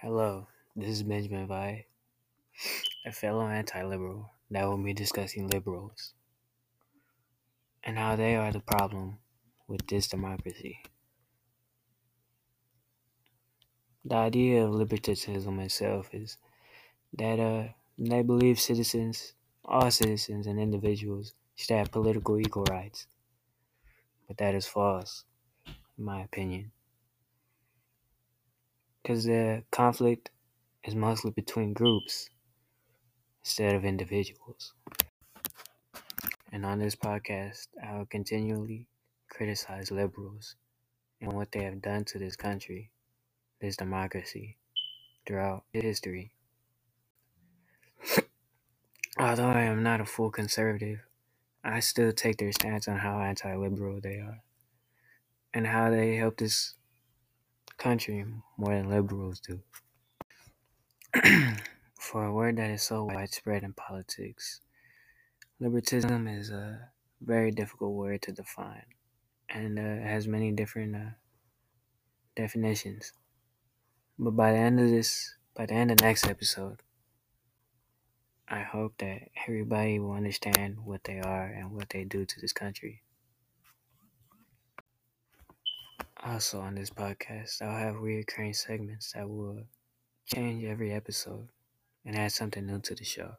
Hello, this is Benjamin Vi, a fellow anti liberal that will be discussing liberals and how they are the problem with this democracy. The idea of libertarianism itself is that uh, they believe citizens, all citizens and individuals, should have political equal rights. But that is false, in my opinion. Because the conflict is mostly between groups instead of individuals. And on this podcast, I will continually criticize liberals and what they have done to this country, this democracy, throughout history. Although I am not a full conservative, I still take their stance on how anti liberal they are and how they help this country more than liberals do. For a word that is so widespread in politics, libertism is a very difficult word to define and uh, has many different uh, definitions. But by the end of this, by the end of next episode, I hope that everybody will understand what they are and what they do to this country. Also, on this podcast, I'll have reoccurring segments that will change every episode and add something new to the show.